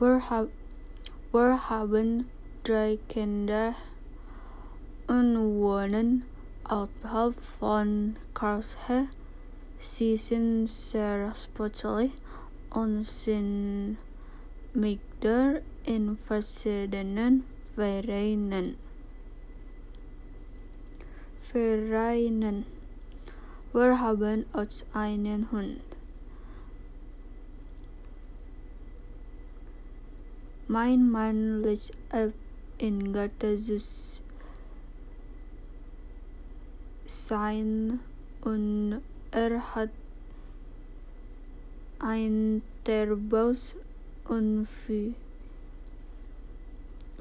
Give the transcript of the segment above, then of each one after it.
Wir haben drei Kinder und wohnen außerhalb von Karlsruhe. Sie sind sehr sportlich und sind Mitglieder in verschiedenen Vereinen. Vereinen. Wir haben uns einen Hund. Mijn Mann ligt up in zijn en er had een terbuis en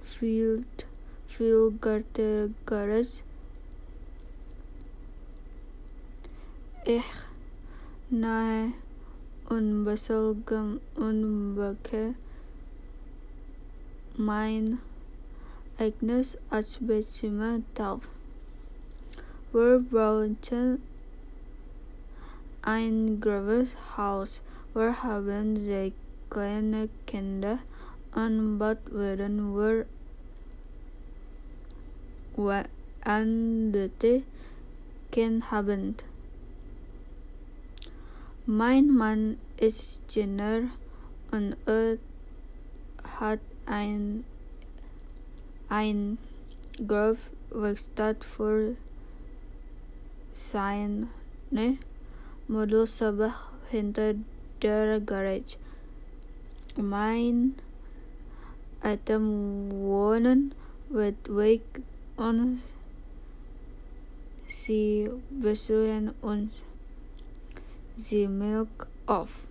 veel, veel garters. Ich na een beselgem unbeke mijn Agnes als bezima tauf. We bouwden een groot huis. We hebben ze kleine kinderen en bad werden we we aan de kind hebben. Mijn man is jener hat ein, ein Grab für seine Modulsabach hinter der Garage. Mein altem Wohnen wird weg und sie besuchen uns. Sie milk off.